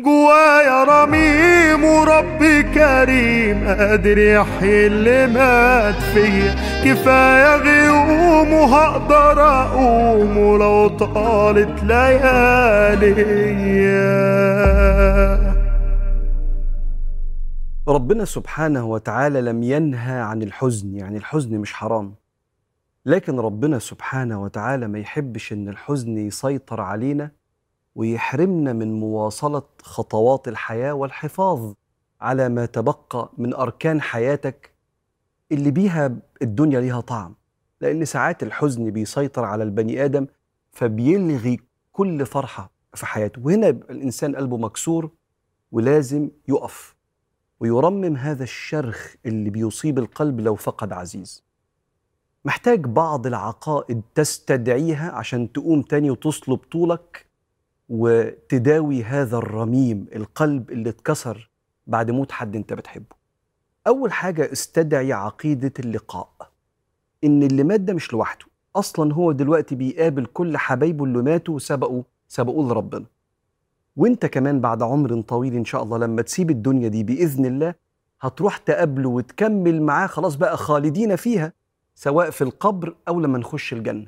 جوايا رميم وربي كريم قادر يحيي اللي مات فيا. كفاية غيوم وهقدر أقوم ولو طالت ليالي ربنا سبحانه وتعالى لم ينهى عن الحزن يعني الحزن مش حرام. لكن ربنا سبحانه وتعالى ما يحبش إن الحزن يسيطر علينا. ويحرمنا من مواصلة خطوات الحياة والحفاظ على ما تبقى من أركان حياتك اللي بيها الدنيا ليها طعم. لأن ساعات الحزن بيسيطر على البني آدم فبيلغي كل فرحة في حياته. وهنا الإنسان قلبه مكسور ولازم يقف ويرمم هذا الشرخ اللي بيصيب القلب لو فقد عزيز. محتاج بعض العقائد تستدعيها عشان تقوم تاني وتصلب طولك وتداوي هذا الرميم القلب اللي اتكسر بعد موت حد انت بتحبه. أول حاجة استدعي عقيدة اللقاء. إن اللي مات ده مش لوحده. أصلا هو دلوقتي بيقابل كل حبايبه اللي ماتوا وسبقوا سبقوا لربنا. وإنت كمان بعد عمر طويل إن شاء الله لما تسيب الدنيا دي بإذن الله هتروح تقابله وتكمل معاه خلاص بقى خالدين فيها سواء في القبر أو لما نخش الجنة.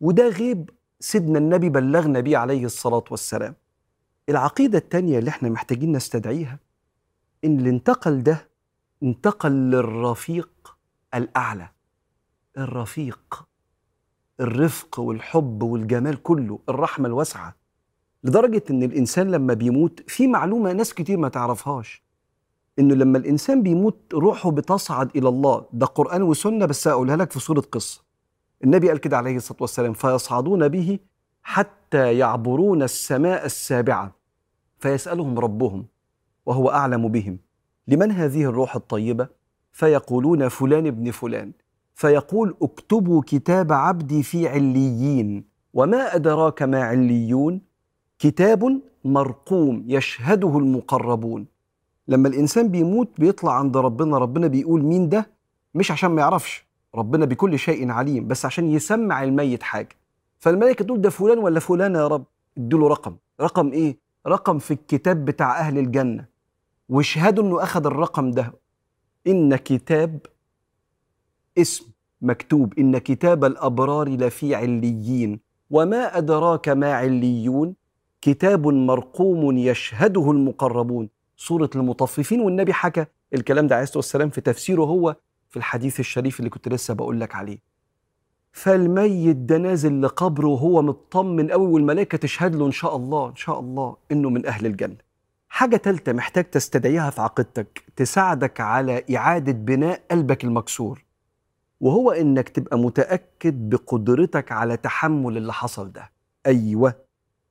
وده غيب سيدنا النبي بلغنا بيه عليه الصلاة والسلام. العقيدة التانية اللي إحنا محتاجين نستدعيها إن اللي انتقل ده انتقل للرفيق الأعلى. الرفيق الرفق والحب والجمال كله الرحمة الواسعة. لدرجة إن الإنسان لما بيموت في معلومة ناس كتير ما تعرفهاش. إنه لما الإنسان بيموت روحه بتصعد إلى الله. ده قرآن وسنة بس اقولها لك في صورة قصة. النبي قال كده عليه الصلاة والسلام فيصعدون به حتى يعبرون السماء السابعة فيسألهم ربهم وهو أعلم بهم لمن هذه الروح الطيبة؟ فيقولون فلان ابن فلان فيقول اكتبوا كتاب عبدي في عليين وما أدراك ما عليون؟ كتاب مرقوم يشهده المقربون. لما الإنسان بيموت بيطلع عند ربنا ربنا بيقول مين ده؟ مش عشان ما يعرفش. ربنا بكل شيء عليم بس عشان يسمع الميت حاجة. فالملائكة تقول ده فلان ولا فلانه يا رب؟ ادوا رقم. رقم إيه؟ رقم في الكتاب بتاع أهل الجنة. واشهدوا إنه أخذ الرقم ده. إن كتاب اسم مكتوب. إن كتاب الأبرار لفي عليين. وما أدراك ما عليون. كتاب مرقوم يشهده المقربون. سورة المطففين والنبي حكى الكلام ده عليه الصلاة والسلام في تفسيره هو في الحديث الشريف اللي كنت لسه بقول لك عليه. فالميت ده نازل لقبره وهو مطمن قوي والملائكة تشهد له إن شاء الله إن شاء الله إنه من أهل الجنة. حاجة تالتة محتاج تستدعيها في عقيدتك تساعدك على إعادة بناء قلبك المكسور. وهو إنك تبقى متأكد بقدرتك على تحمل اللي حصل ده. أيوه.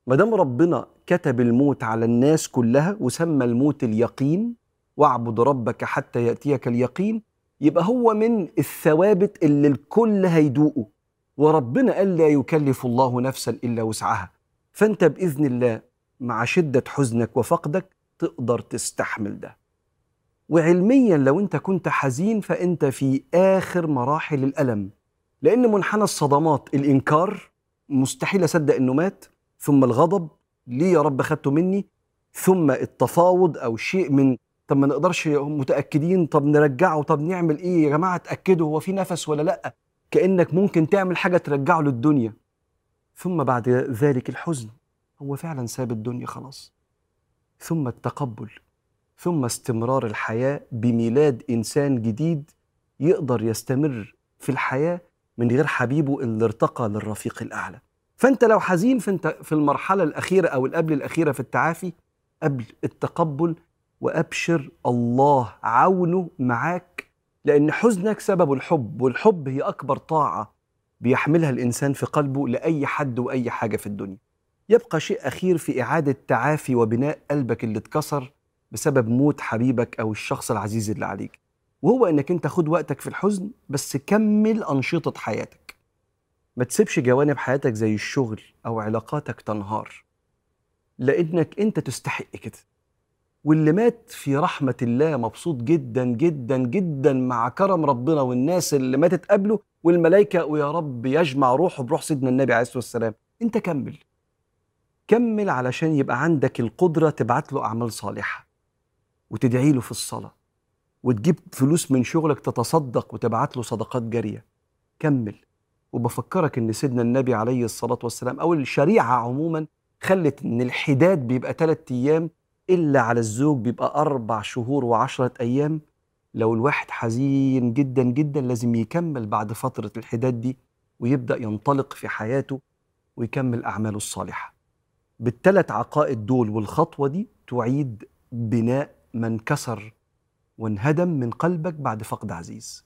ما دام ربنا كتب الموت على الناس كلها وسمى الموت اليقين واعبد ربك حتى يأتيك اليقين يبقى هو من الثوابت اللي الكل هيدوقه. وربنا قال لا يكلف الله نفسا إلا وسعها. فأنت بإذن الله مع شدة حزنك وفقدك تقدر تستحمل ده. وعلميا لو أنت كنت حزين فأنت في آخر مراحل الألم. لأن منحنى الصدمات الإنكار مستحيل أصدق إنه مات. ثم الغضب ليه يا رب خدته مني؟ ثم التفاوض أو شيء من طب ما نقدرش متأكدين طب نرجعه طب نعمل إيه؟ يا جماعة اتأكدوا هو في نفس ولا لأ؟ كأنك ممكن تعمل حاجة ترجعه للدنيا. ثم بعد ذلك الحزن هو فعلا ساب الدنيا خلاص. ثم التقبل ثم استمرار الحياة بميلاد إنسان جديد يقدر يستمر في الحياة من غير حبيبه اللي ارتقى للرفيق الأعلى. فأنت لو حزين فأنت في المرحلة الأخيرة أو القبل الأخيرة في التعافي قبل التقبل وأبشر الله عونه معاك لأن حزنك سبب الحب والحب هي أكبر طاعة بيحملها الإنسان في قلبه لأي حد وأي حاجة في الدنيا. يبقى شيء أخير في إعادة تعافي وبناء قلبك اللي اتكسر بسبب موت حبيبك أو الشخص العزيز اللي عليك. وهو إنك أنت خد وقتك في الحزن بس كمل أنشطة حياتك. ما تسيبش جوانب حياتك زي الشغل أو علاقاتك تنهار. لأنك أنت تستحق كده. واللي مات في رحمة الله مبسوط جدا جدا جدا مع كرم ربنا والناس اللي ماتت قبله والملائكة ويا رب يجمع روحه بروح سيدنا النبي عليه الصلاة والسلام. أنت كمل. كمل علشان يبقى عندك القدرة تبعت له أعمال صالحة وتدعي له في الصلاة وتجيب فلوس من شغلك تتصدق وتبعت له صدقات جارية. كمل. وبفكرك إن سيدنا النبي عليه الصلاة والسلام أو الشريعة عموما خلت إن الحداد بيبقى ثلاثة أيام إلا على الزوج بيبقى أربع شهور وعشرة أيام. لو الواحد حزين جدا جدا لازم يكمل بعد فترة الحداد دي ويبدأ ينطلق في حياته ويكمل أعماله الصالحة. بالثلاث عقائد دول والخطوة دي تعيد بناء من كسر وانهدم من قلبك بعد فقد عزيز.